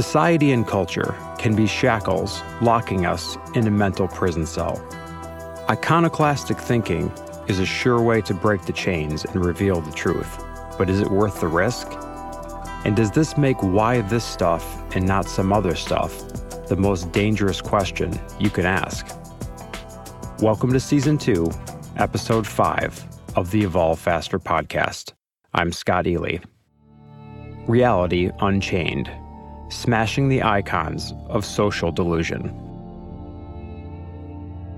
Society and culture can be shackles locking us in a mental prison cell. Iconoclastic thinking is a sure way to break the chains and reveal the truth, but is it worth the risk? And does this make why this stuff and not some other stuff the most dangerous question you can ask? Welcome to Season 2, Episode 5 of the Evolve Faster podcast. I'm Scott Ely. Reality Unchained smashing the icons of social delusion.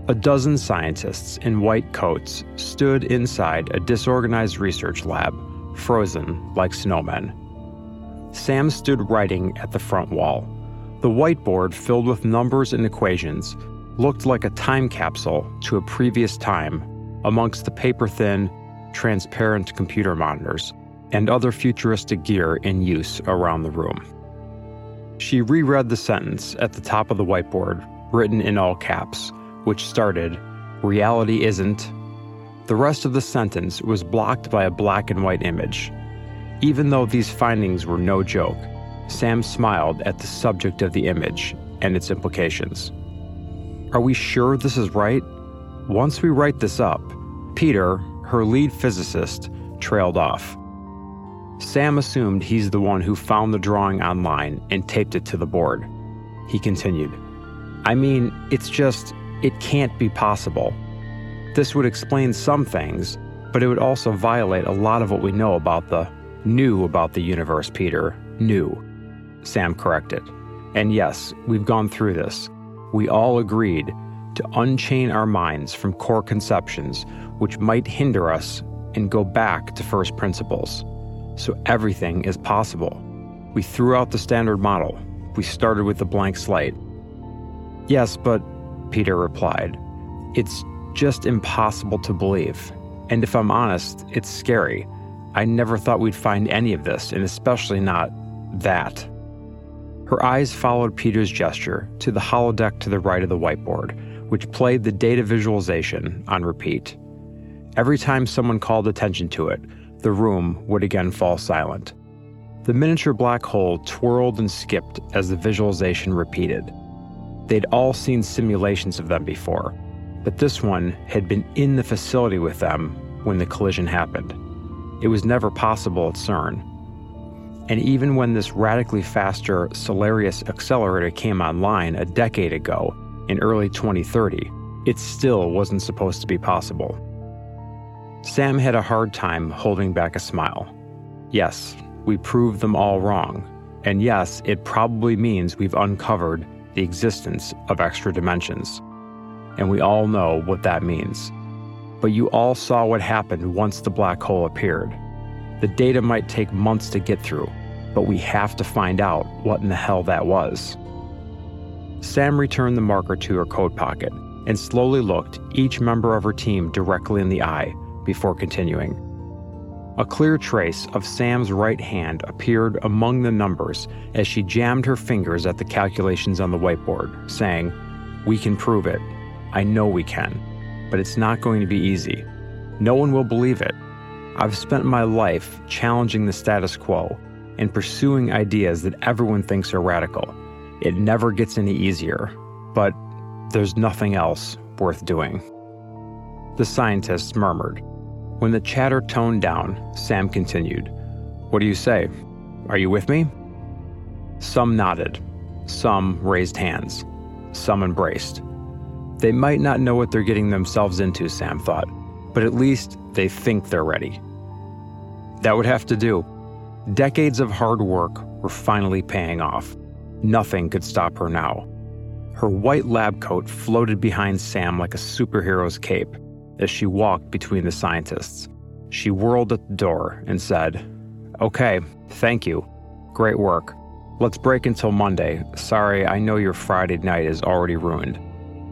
A dozen scientists in white coats stood inside a disorganized research lab, frozen like snowmen. Sam stood writing at the front wall. The whiteboard, filled with numbers and equations, looked like a time capsule to a previous time amongst the paper thin, transparent computer monitors and other futuristic gear in use around the room. She reread the sentence at the top of the whiteboard, written in all caps, which started, Reality isn't. The rest of the sentence was blocked by a black and white image. Even though these findings were no joke, Sam smiled at the subject of the image and its implications. Are we sure this is right? Once we write this up, Peter, her lead physicist, trailed off. Sam assumed he's the one who found the drawing online and taped it to the board. He continued, I mean, it's just, it can't be possible. This would explain some things, but it would also violate a lot of what we know about the new about the universe, Peter. New. Sam corrected. And yes, we've gone through this. We all agreed to unchain our minds from core conceptions which might hinder us and go back to first principles so everything is possible. We threw out the standard model. We started with a blank slate. Yes, but, Peter replied, it's just impossible to believe. And if I'm honest, it's scary. I never thought we'd find any of this, and especially not that. Her eyes followed Peter's gesture to the holodeck to the right of the whiteboard, which played the data visualization on repeat. Every time someone called attention to it, the room would again fall silent. The miniature black hole twirled and skipped as the visualization repeated. They'd all seen simulations of them before, but this one had been in the facility with them when the collision happened. It was never possible at CERN. And even when this radically faster Celerius accelerator came online a decade ago, in early 2030, it still wasn't supposed to be possible. Sam had a hard time holding back a smile. Yes, we proved them all wrong. And yes, it probably means we've uncovered the existence of extra dimensions. And we all know what that means. But you all saw what happened once the black hole appeared. The data might take months to get through, but we have to find out what in the hell that was. Sam returned the marker to her coat pocket and slowly looked each member of her team directly in the eye before continuing. A clear trace of Sam's right hand appeared among the numbers as she jammed her fingers at the calculations on the whiteboard, saying, We can prove it. I know we can. But it's not going to be easy. No one will believe it. I've spent my life challenging the status quo and pursuing ideas that everyone thinks are radical. It never gets any easier, but there's nothing else worth doing. The scientists murmured, when the chatter toned down, Sam continued, What do you say? Are you with me? Some nodded. Some raised hands. Some embraced. They might not know what they're getting themselves into, Sam thought, but at least they think they're ready. That would have to do. Decades of hard work were finally paying off. Nothing could stop her now. Her white lab coat floated behind Sam like a superhero's cape, as she walked between the scientists. She whirled at the door and said, Okay, thank you. Great work. Let's break until Monday. Sorry, I know your Friday night is already ruined.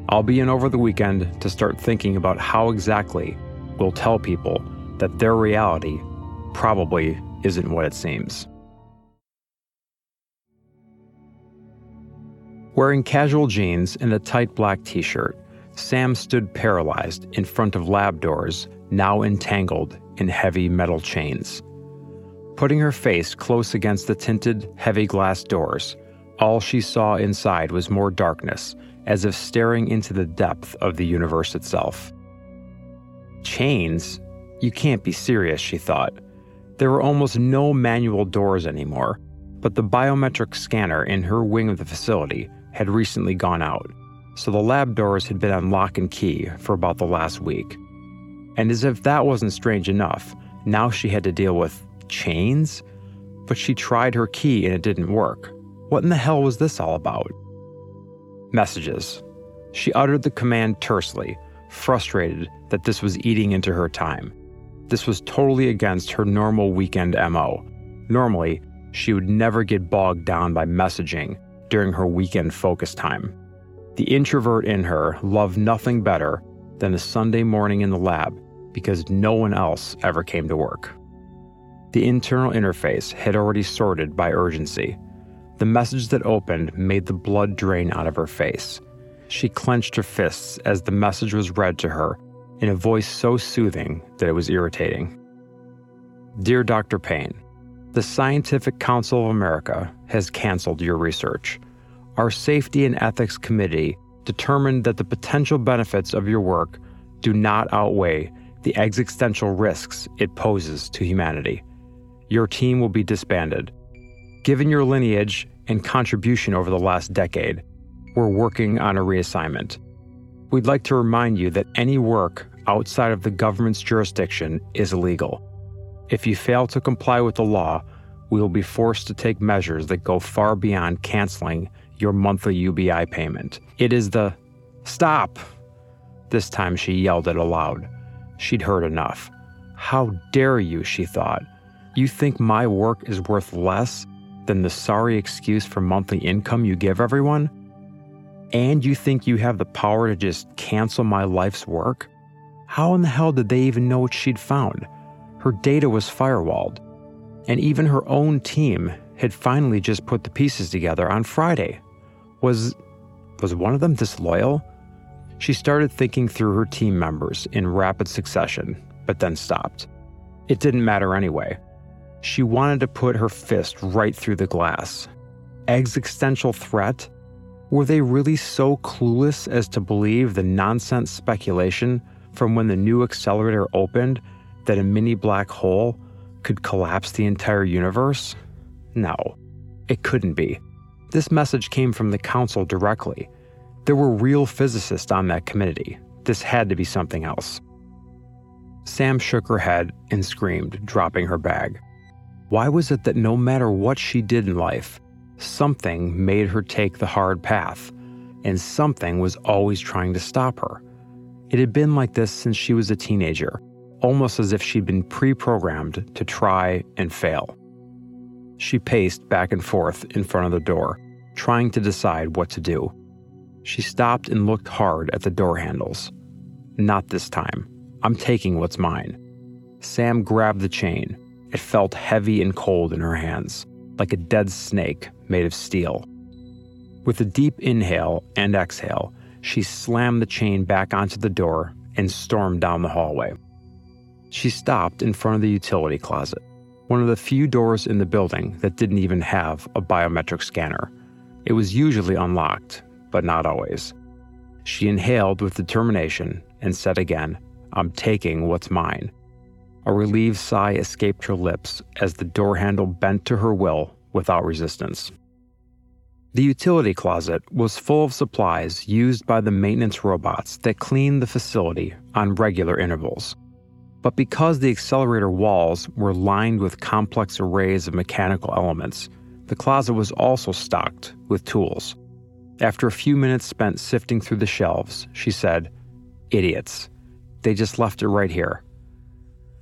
I'll be in over the weekend to start thinking about how exactly we'll tell people that their reality probably isn't what it seems. Wearing casual jeans and a tight black t shirt, Sam stood paralyzed in front of lab doors, now entangled in heavy metal chains. Putting her face close against the tinted, heavy glass doors, all she saw inside was more darkness, as if staring into the depth of the universe itself. Chains? You can't be serious, she thought. There were almost no manual doors anymore, but the biometric scanner in her wing of the facility had recently gone out, so the lab doors had been on lock and key for about the last week. And as if that wasn't strange enough, now she had to deal with chains? But she tried her key and it didn't work. What in the hell was this all about? Messages. She uttered the command tersely, frustrated that this was eating into her time. This was totally against her normal weekend MO. Normally, she would never get bogged down by messaging during her weekend focus time. The introvert in her loved nothing better than a Sunday morning in the lab because no one else ever came to work. The internal interface had already sorted by urgency. The message that opened made the blood drain out of her face. She clenched her fists as the message was read to her in a voice so soothing that it was irritating. Dear Dr. Payne, the Scientific Council of America has canceled your research. Our Safety and Ethics Committee determined that the potential benefits of your work do not outweigh the existential risks it poses to humanity. Your team will be disbanded. Given your lineage and contribution over the last decade, we're working on a reassignment. We'd like to remind you that any work outside of the government's jurisdiction is illegal. If you fail to comply with the law, we will be forced to take measures that go far beyond canceling your monthly UBI payment. It is the stop. This time she yelled it aloud. She'd heard enough. How dare you, she thought. You think my work is worth less than the sorry excuse for monthly income you give everyone? And you think you have the power to just cancel my life's work? How in the hell did they even know what she'd found? Her data was firewalled, and even her own team had finally just put the pieces together on Friday. Was was one of them disloyal? She started thinking through her team members in rapid succession, but then stopped. It didn't matter anyway. She wanted to put her fist right through the glass. Existential threat? Were they really so clueless as to believe the nonsense speculation from when the new accelerator opened that a mini black hole could collapse the entire universe? No, it couldn't be. This message came from the Council directly. There were real physicists on that committee. This had to be something else. Sam shook her head and screamed, dropping her bag. Why was it that no matter what she did in life, something made her take the hard path, and something was always trying to stop her? It had been like this since she was a teenager, almost as if she'd been pre programmed to try and fail. She paced back and forth in front of the door, trying to decide what to do. She stopped and looked hard at the door handles. Not this time. I'm taking what's mine. Sam grabbed the chain. It felt heavy and cold in her hands, like a dead snake made of steel. With a deep inhale and exhale, she slammed the chain back onto the door and stormed down the hallway. She stopped in front of the utility closet, one of the few doors in the building that didn't even have a biometric scanner. It was usually unlocked, but not always. She inhaled with determination and said again, I'm taking what's mine. A relieved sigh escaped her lips as the door handle bent to her will without resistance. The utility closet was full of supplies used by the maintenance robots that cleaned the facility on regular intervals. But because the accelerator walls were lined with complex arrays of mechanical elements, the closet was also stocked with tools. After a few minutes spent sifting through the shelves, she said, Idiots. They just left it right here.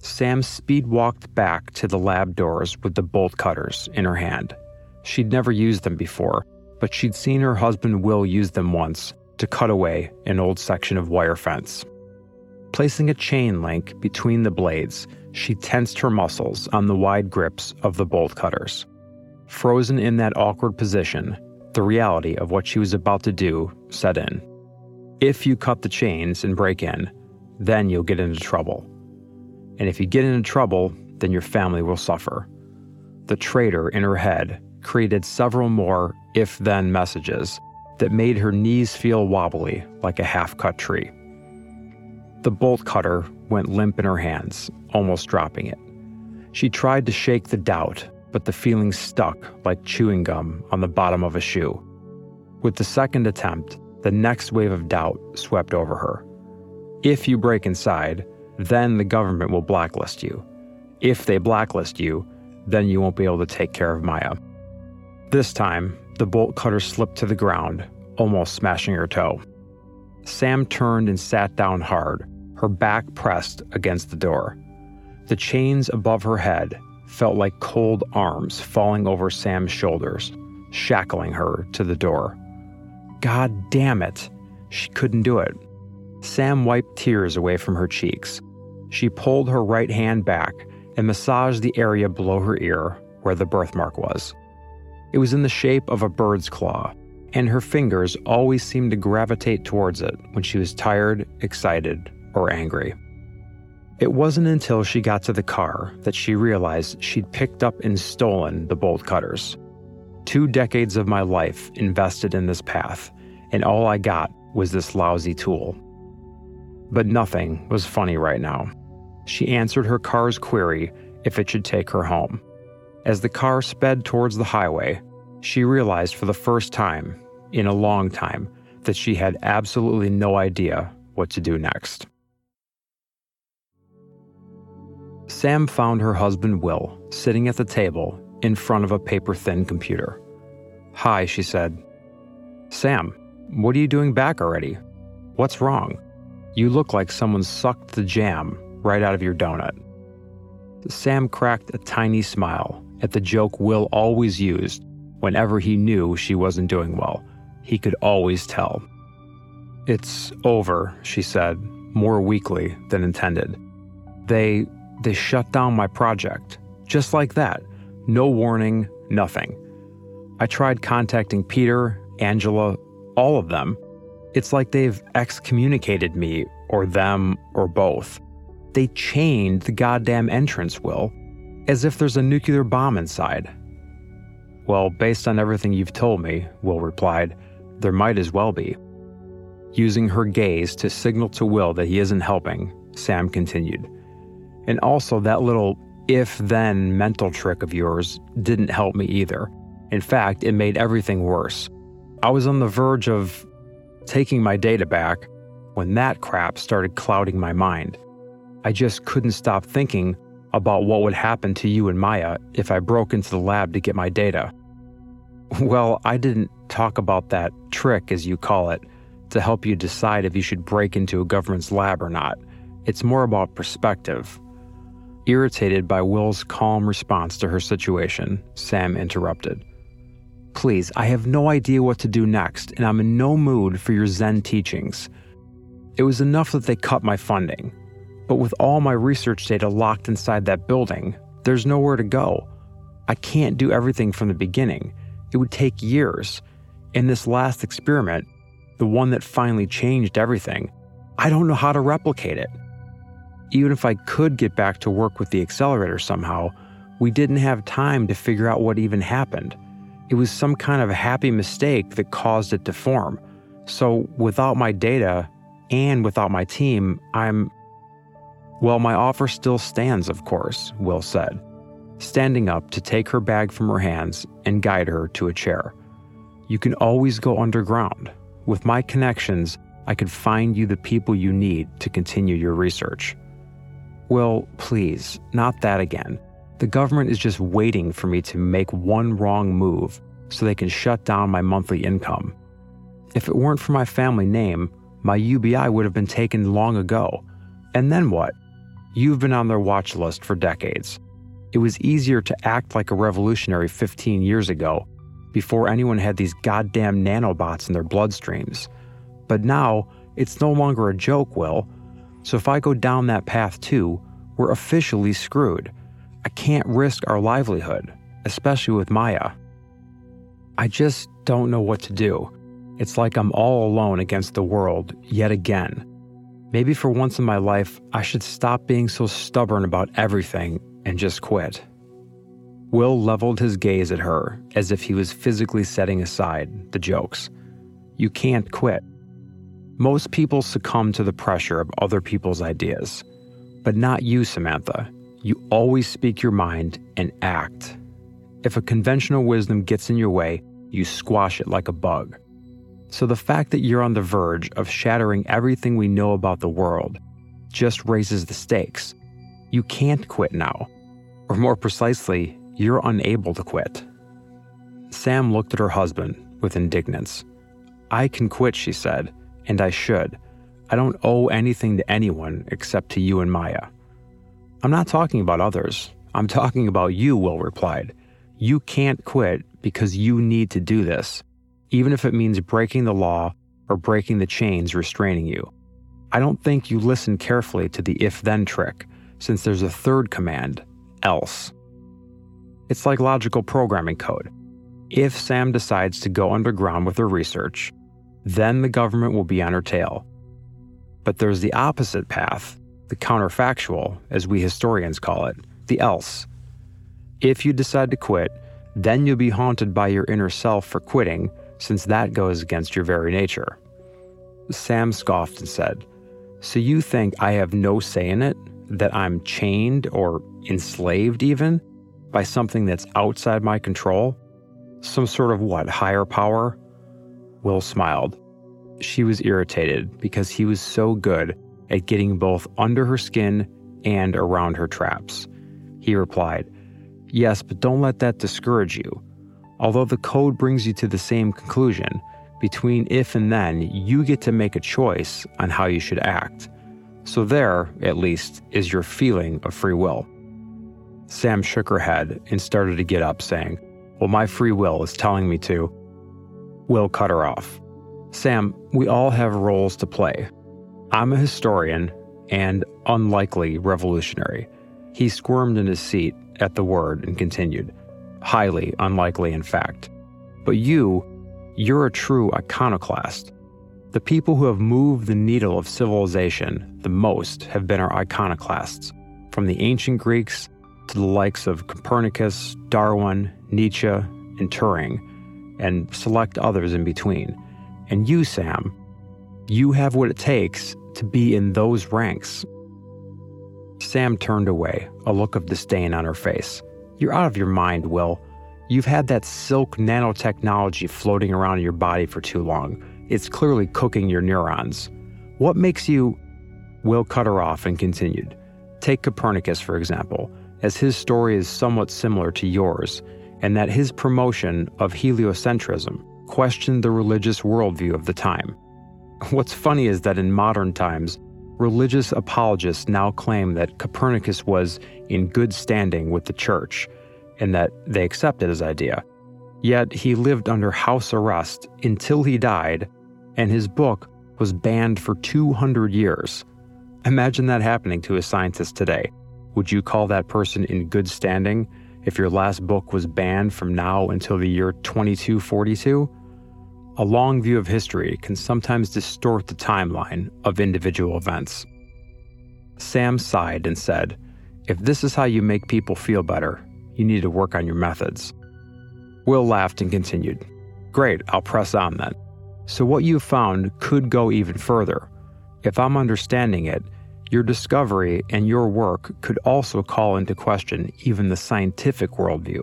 Sam speed walked back to the lab doors with the bolt cutters in her hand. She'd never used them before, but she'd seen her husband Will use them once to cut away an old section of wire fence. Placing a chain link between the blades, she tensed her muscles on the wide grips of the bolt cutters. Frozen in that awkward position, the reality of what she was about to do set in. If you cut the chains and break in, then you'll get into trouble. And if you get into trouble, then your family will suffer. The traitor in her head created several more if then messages that made her knees feel wobbly like a half cut tree. The bolt cutter went limp in her hands, almost dropping it. She tried to shake the doubt, but the feeling stuck like chewing gum on the bottom of a shoe. With the second attempt, the next wave of doubt swept over her. If you break inside, then the government will blacklist you. If they blacklist you, then you won't be able to take care of Maya. This time, the bolt cutter slipped to the ground, almost smashing her toe. Sam turned and sat down hard, her back pressed against the door. The chains above her head felt like cold arms falling over Sam's shoulders, shackling her to the door. God damn it! She couldn't do it. Sam wiped tears away from her cheeks. She pulled her right hand back and massaged the area below her ear where the birthmark was. It was in the shape of a bird's claw, and her fingers always seemed to gravitate towards it when she was tired, excited, or angry. It wasn't until she got to the car that she realized she'd picked up and stolen the bolt cutters. Two decades of my life invested in this path, and all I got was this lousy tool. But nothing was funny right now. She answered her car's query if it should take her home. As the car sped towards the highway, she realized for the first time in a long time that she had absolutely no idea what to do next. Sam found her husband Will sitting at the table in front of a paper thin computer. Hi, she said. Sam, what are you doing back already? What's wrong? You look like someone sucked the jam right out of your donut. Sam cracked a tiny smile at the joke Will always used whenever he knew she wasn't doing well. He could always tell. It's over, she said, more weakly than intended. They they shut down my project. Just like that. No warning, nothing. I tried contacting Peter, Angela, all of them. It's like they've excommunicated me, or them, or both. They chained the goddamn entrance, Will, as if there's a nuclear bomb inside. Well, based on everything you've told me, Will replied, there might as well be. Using her gaze to signal to Will that he isn't helping, Sam continued. And also, that little if then mental trick of yours didn't help me either. In fact, it made everything worse. I was on the verge of taking my data back when that crap started clouding my mind. I just couldn't stop thinking about what would happen to you and Maya if I broke into the lab to get my data. Well, I didn't talk about that trick, as you call it, to help you decide if you should break into a government's lab or not. It's more about perspective. Irritated by Will's calm response to her situation, Sam interrupted. Please, I have no idea what to do next, and I'm in no mood for your Zen teachings. It was enough that they cut my funding. But with all my research data locked inside that building, there's nowhere to go. I can't do everything from the beginning. It would take years. In this last experiment, the one that finally changed everything, I don't know how to replicate it even if I could get back to work with the accelerator somehow, we didn't have time to figure out what even happened. It was some kind of happy mistake that caused it to form. So, without my data and without my team, I'm. Well, my offer still stands, of course, Will said, standing up to take her bag from her hands and guide her to a chair. You can always go underground. With my connections, I could find you the people you need to continue your research. Well, please, not that again. The government is just waiting for me to make one wrong move so they can shut down my monthly income. If it weren't for my family name, my UBI would have been taken long ago. And then what? You've been on their watch list for decades. It was easier to act like a revolutionary 15 years ago, before anyone had these goddamn nanobots in their bloodstreams. But now, it's no longer a joke, Will. So if I go down that path too, we're officially screwed. I can't risk our livelihood, especially with Maya. I just don't know what to do. It's like I'm all alone against the world yet again. Maybe for once in my life, I should stop being so stubborn about everything and just quit. Will leveled his gaze at her as if he was physically setting aside the jokes. You can't quit. Most people succumb to the pressure of other people's ideas. But not you, Samantha. You always speak your mind and act. If a conventional wisdom gets in your way, you squash it like a bug. So the fact that you're on the verge of shattering everything we know about the world just raises the stakes. You can't quit now. Or more precisely, you're unable to quit. Sam looked at her husband with indignance. I can quit, she said, and I should. I don't owe anything to anyone except to you and Maya. I'm not talking about others. I'm talking about you, Will replied. You can't quit because you need to do this, even if it means breaking the law or breaking the chains restraining you. I don't think you listen carefully to the if then trick, since there's a third command, else. It's like logical programming code. If Sam decides to go underground with her research, then the government will be on her tail. But there's the opposite path, the counterfactual, as we historians call it, the else. If you decide to quit, then you'll be haunted by your inner self for quitting, since that goes against your very nature. Sam scoffed and said, So you think I have no say in it? That I'm chained or enslaved even by something that's outside my control? Some sort of what, higher power? Will smiled. She was irritated because he was so good at getting both under her skin and around her traps. He replied, Yes, but don't let that discourage you. Although the code brings you to the same conclusion, between if and then, you get to make a choice on how you should act. So, there, at least, is your feeling of free will. Sam shook her head and started to get up, saying, Well, my free will is telling me to. Will cut her off. Sam, we all have roles to play. I'm a historian and unlikely revolutionary. He squirmed in his seat at the word and continued, Highly unlikely, in fact. But you, you're a true iconoclast. The people who have moved the needle of civilization the most have been our iconoclasts, from the ancient Greeks to the likes of Copernicus, Darwin, Nietzsche, and Turing, and select others in between. And you, Sam, you have what it takes to be in those ranks. Sam turned away, a look of disdain on her face. You're out of your mind, Will. You've had that silk nanotechnology floating around in your body for too long. It's clearly cooking your neurons. What makes you. Will cut her off and continued. Take Copernicus, for example as his story is somewhat similar to yours, and that his promotion of heliocentrism questioned the religious worldview of the time. What's funny is that in modern times, religious apologists now claim that Copernicus was in good standing with the church and that they accepted his idea. Yet he lived under house arrest until he died, and his book was banned for 200 years. Imagine that happening to a scientist today. Would you call that person in good standing if your last book was banned from now until the year 2242? A long view of history can sometimes distort the timeline of individual events. Sam sighed and said, If this is how you make people feel better, you need to work on your methods. Will laughed and continued, Great, I'll press on then. So, what you've found could go even further. If I'm understanding it, your discovery and your work could also call into question even the scientific worldview.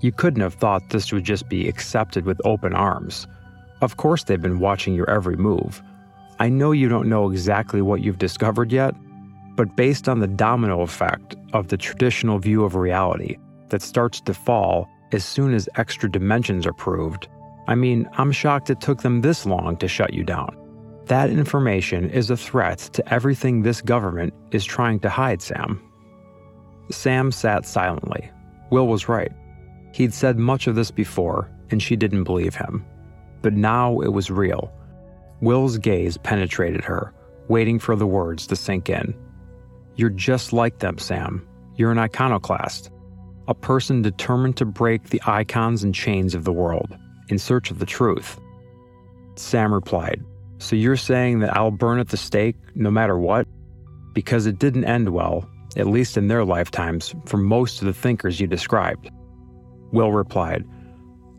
You couldn't have thought this would just be accepted with open arms. Of course, they've been watching your every move. I know you don't know exactly what you've discovered yet, but based on the domino effect of the traditional view of reality that starts to fall as soon as extra dimensions are proved, I mean, I'm shocked it took them this long to shut you down. That information is a threat to everything this government is trying to hide, Sam. Sam sat silently. Will was right. He'd said much of this before, and she didn't believe him. But now it was real. Will's gaze penetrated her, waiting for the words to sink in. You're just like them, Sam. You're an iconoclast, a person determined to break the icons and chains of the world in search of the truth. Sam replied, so you're saying that I'll burn at the stake no matter what? Because it didn't end well, at least in their lifetimes, for most of the thinkers you described. Will replied,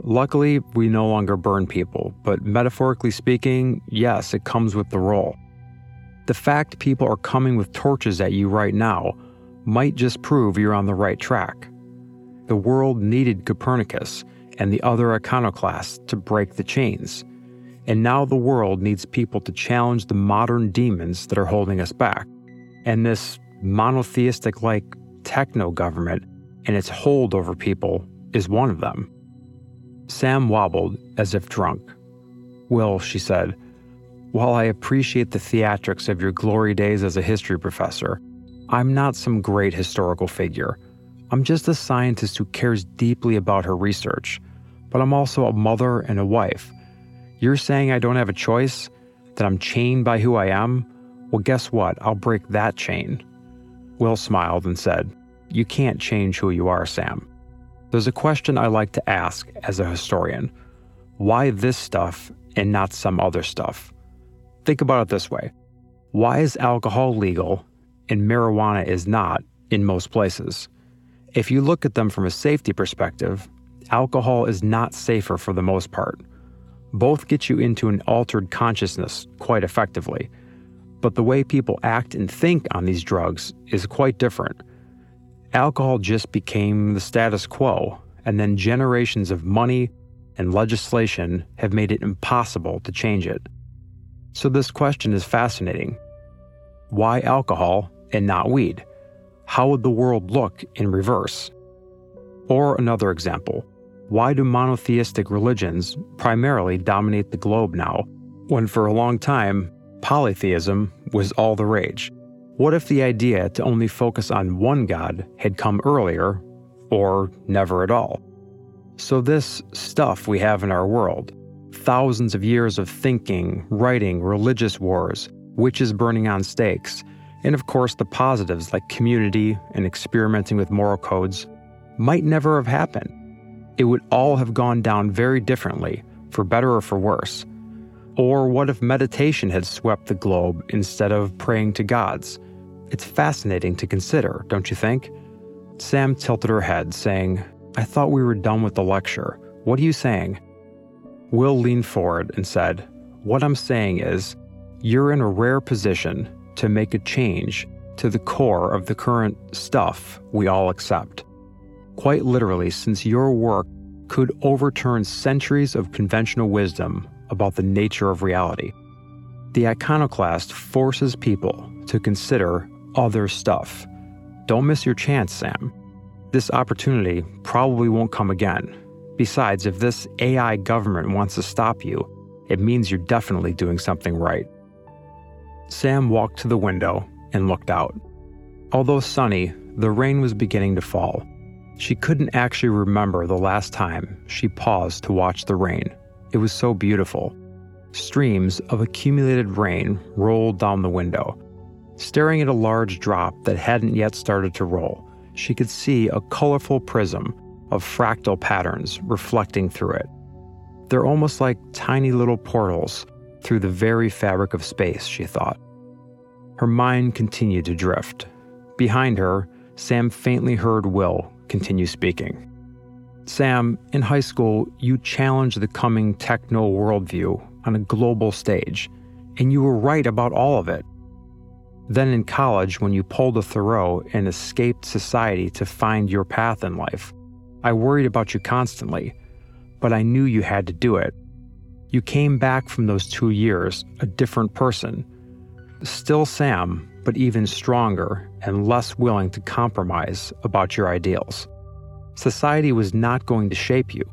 Luckily, we no longer burn people, but metaphorically speaking, yes, it comes with the role. The fact people are coming with torches at you right now might just prove you're on the right track. The world needed Copernicus and the other iconoclasts to break the chains. And now the world needs people to challenge the modern demons that are holding us back. And this monotheistic like techno government and its hold over people is one of them. Sam wobbled as if drunk. Will, she said, while I appreciate the theatrics of your glory days as a history professor, I'm not some great historical figure. I'm just a scientist who cares deeply about her research, but I'm also a mother and a wife. You're saying I don't have a choice? That I'm chained by who I am? Well, guess what? I'll break that chain. Will smiled and said, You can't change who you are, Sam. There's a question I like to ask as a historian why this stuff and not some other stuff? Think about it this way why is alcohol legal and marijuana is not in most places? If you look at them from a safety perspective, alcohol is not safer for the most part. Both get you into an altered consciousness quite effectively, but the way people act and think on these drugs is quite different. Alcohol just became the status quo, and then generations of money and legislation have made it impossible to change it. So, this question is fascinating. Why alcohol and not weed? how would the world look in reverse? Or another example why do monotheistic religions primarily dominate the globe now, when for a long time, polytheism was all the rage? What if the idea to only focus on one God had come earlier, or never at all? So, this stuff we have in our world thousands of years of thinking, writing, religious wars, witches burning on stakes and of course the positives like community and experimenting with moral codes, might never have happened. It would all have gone down very differently, for better or for worse. Or what if meditation had swept the globe instead of praying to gods? It's fascinating to consider, don't you think? Sam tilted her head, saying, I thought we were done with the lecture. What are you saying? Will leaned forward and said, What I'm saying is, you're in a rare position to make a change to the core of the current stuff we all accept. Quite literally, since your work could overturn centuries of conventional wisdom about the nature of reality. The iconoclast forces people to consider other stuff. Don't miss your chance, Sam. This opportunity probably won't come again. Besides, if this AI government wants to stop you, it means you're definitely doing something right. Sam walked to the window and looked out. Although sunny, the rain was beginning to fall. She couldn't actually remember the last time she paused to watch the rain. It was so beautiful. Streams of accumulated rain rolled down the window. Staring at a large drop that hadn't yet started to roll, she could see a colorful prism of fractal patterns reflecting through it. They're almost like tiny little portals through the very fabric of space, she thought. Her mind continued to drift. Behind her, Sam faintly heard Will continue speaking. Sam, in high school, you challenged the coming techno worldview on a global stage, and you were right about all of it. Then in college, when you pulled a Thoreau and escaped society to find your path in life, I worried about you constantly, but I knew you had to do it you came back from those two years a different person. Still Sam, but even stronger and less willing to compromise about your ideals. Society was not going to shape you.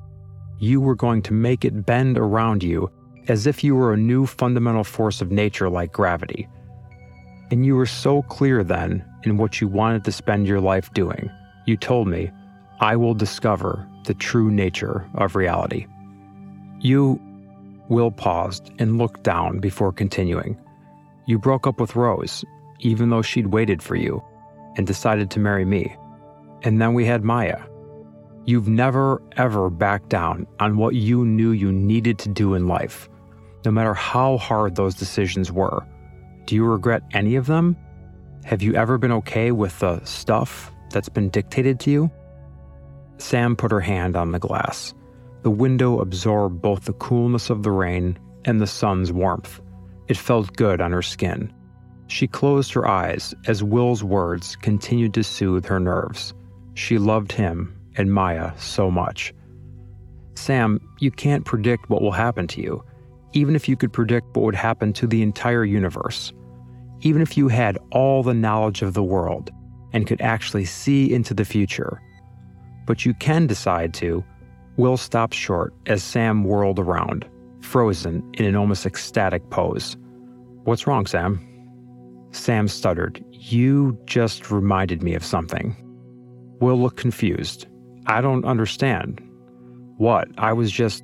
You were going to make it bend around you as if you were a new fundamental force of nature like gravity. And you were so clear then in what you wanted to spend your life doing. You told me, I will discover the true nature of reality. You Will paused and looked down before continuing. You broke up with Rose, even though she'd waited for you, and decided to marry me. And then we had Maya. You've never, ever backed down on what you knew you needed to do in life, no matter how hard those decisions were. Do you regret any of them? Have you ever been okay with the stuff that's been dictated to you? Sam put her hand on the glass. The window absorbed both the coolness of the rain and the sun's warmth. It felt good on her skin. She closed her eyes as Will's words continued to soothe her nerves. She loved him and Maya so much. Sam, you can't predict what will happen to you, even if you could predict what would happen to the entire universe. Even if you had all the knowledge of the world and could actually see into the future. But you can decide to. Will stopped short as Sam whirled around, frozen in an almost ecstatic pose. What's wrong, Sam? Sam stuttered. You just reminded me of something. Will looked confused. I don't understand. What? I was just.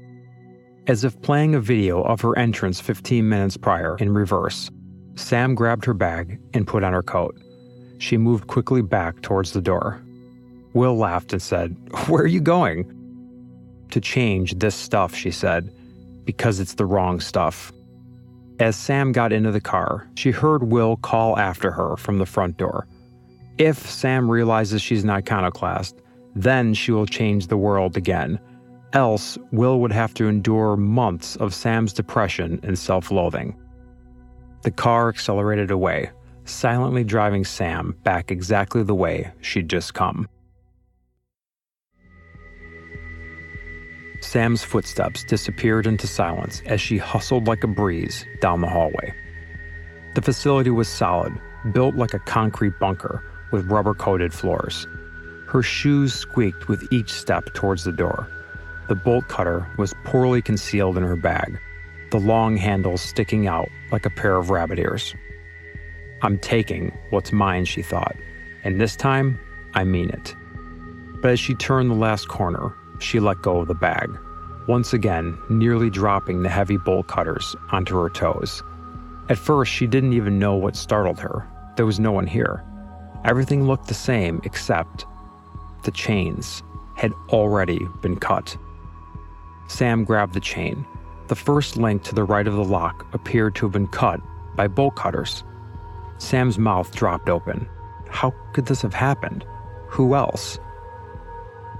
As if playing a video of her entrance 15 minutes prior in reverse, Sam grabbed her bag and put on her coat. She moved quickly back towards the door. Will laughed and said, Where are you going? To change this stuff, she said, because it's the wrong stuff. As Sam got into the car, she heard Will call after her from the front door. If Sam realizes she's an iconoclast, then she will change the world again. Else, Will would have to endure months of Sam's depression and self loathing. The car accelerated away, silently driving Sam back exactly the way she'd just come. Sam's footsteps disappeared into silence as she hustled like a breeze down the hallway. The facility was solid, built like a concrete bunker with rubber coated floors. Her shoes squeaked with each step towards the door. The bolt cutter was poorly concealed in her bag, the long handles sticking out like a pair of rabbit ears. I'm taking what's mine, she thought, and this time, I mean it. But as she turned the last corner, she let go of the bag, once again nearly dropping the heavy bolt cutters onto her toes. At first, she didn't even know what startled her. There was no one here. Everything looked the same except the chains had already been cut. Sam grabbed the chain. The first link to the right of the lock appeared to have been cut by bolt cutters. Sam's mouth dropped open. How could this have happened? Who else?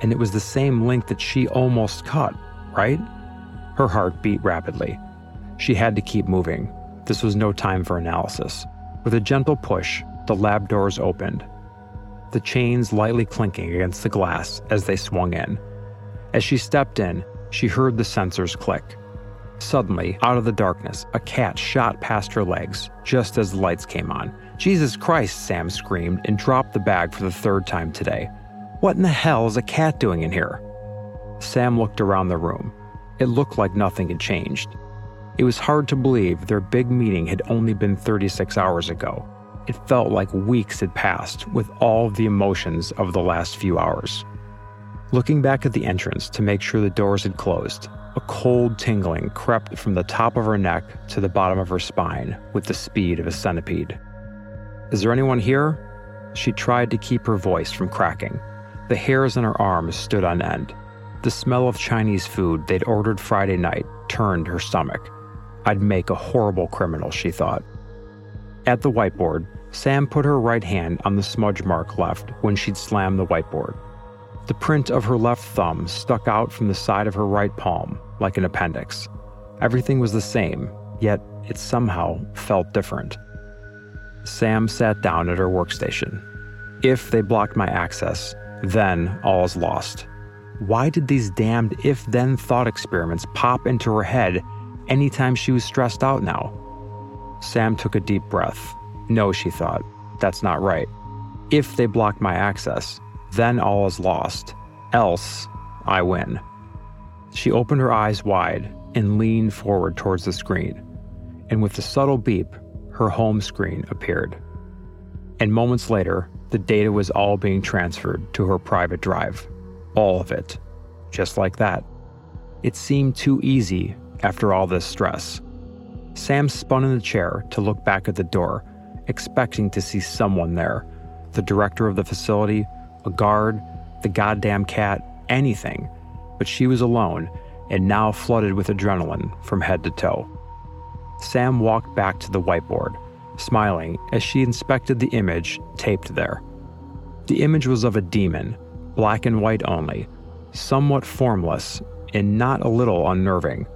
And it was the same link that she almost cut, right? Her heart beat rapidly. She had to keep moving. This was no time for analysis. With a gentle push, the lab doors opened, the chains lightly clinking against the glass as they swung in. As she stepped in, she heard the sensors click. Suddenly, out of the darkness, a cat shot past her legs just as the lights came on. Jesus Christ, Sam screamed and dropped the bag for the third time today. What in the hell is a cat doing in here? Sam looked around the room. It looked like nothing had changed. It was hard to believe their big meeting had only been 36 hours ago. It felt like weeks had passed with all the emotions of the last few hours. Looking back at the entrance to make sure the doors had closed, a cold tingling crept from the top of her neck to the bottom of her spine with the speed of a centipede. Is there anyone here? She tried to keep her voice from cracking. The hairs on her arms stood on end. The smell of Chinese food they'd ordered Friday night turned her stomach. I'd make a horrible criminal, she thought. At the whiteboard, Sam put her right hand on the smudge mark left when she'd slammed the whiteboard. The print of her left thumb stuck out from the side of her right palm like an appendix. Everything was the same, yet it somehow felt different. Sam sat down at her workstation. If they blocked my access, then all is lost. Why did these damned if then thought experiments pop into her head anytime she was stressed out now? Sam took a deep breath. No, she thought, that's not right. If they block my access, then all is lost. Else, I win. She opened her eyes wide and leaned forward towards the screen. And with a subtle beep, her home screen appeared. And moments later, the data was all being transferred to her private drive. All of it. Just like that. It seemed too easy after all this stress. Sam spun in the chair to look back at the door, expecting to see someone there the director of the facility, a guard, the goddamn cat, anything. But she was alone and now flooded with adrenaline from head to toe. Sam walked back to the whiteboard smiling as she inspected the image taped there. The image was of a demon, black and white only, somewhat formless, and not a little unnerving.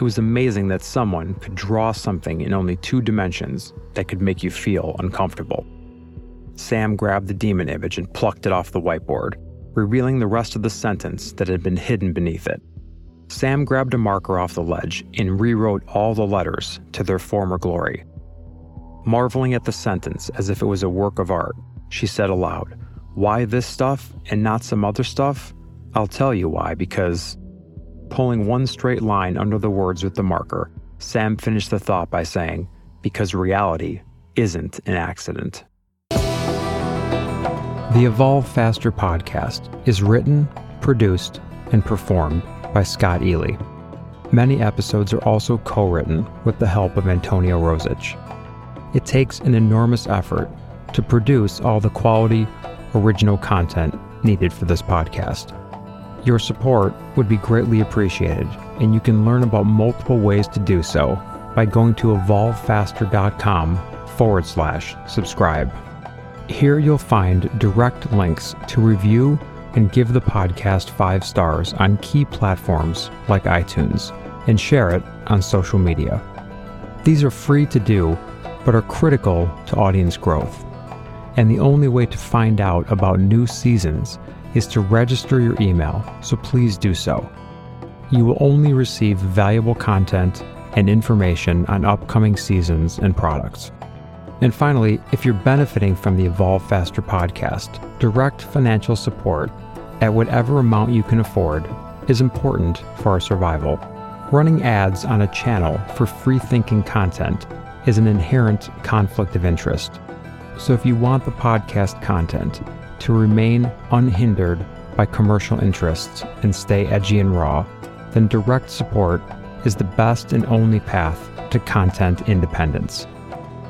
It was amazing that someone could draw something in only two dimensions that could make you feel uncomfortable. Sam grabbed the demon image and plucked it off the whiteboard, revealing the rest of the sentence that had been hidden beneath it. Sam grabbed a marker off the ledge and rewrote all the letters to their former glory. Marveling at the sentence as if it was a work of art, she said aloud, Why this stuff and not some other stuff? I'll tell you why, because. Pulling one straight line under the words with the marker, Sam finished the thought by saying, Because reality isn't an accident. The Evolve Faster podcast is written, produced, and performed by Scott Ely. Many episodes are also co written with the help of Antonio Rosich. It takes an enormous effort to produce all the quality, original content needed for this podcast. Your support would be greatly appreciated, and you can learn about multiple ways to do so by going to evolvefaster.com forward slash subscribe. Here you'll find direct links to review and give the podcast five stars on key platforms like iTunes and share it on social media. These are free to do, but are critical to audience growth. And the only way to find out about new seasons is to register your email, so please do so. You will only receive valuable content and information on upcoming seasons and products. And finally, if you're benefiting from the Evolve Faster podcast, direct financial support at whatever amount you can afford is important for our survival. Running ads on a channel for free thinking content is an inherent conflict of interest. So if you want the podcast content to remain unhindered by commercial interests and stay edgy and raw, then direct support is the best and only path to content independence.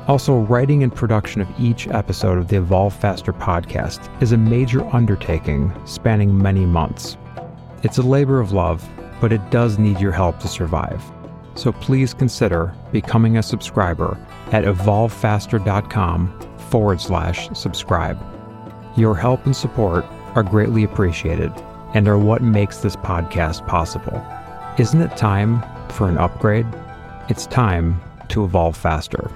Also, writing and production of each episode of the Evolve Faster podcast is a major undertaking spanning many months. It's a labor of love, but it does need your help to survive. So please consider becoming a subscriber at evolvefaster.com forward slash subscribe. Your help and support are greatly appreciated and are what makes this podcast possible. Isn't it time for an upgrade? It's time to evolve faster.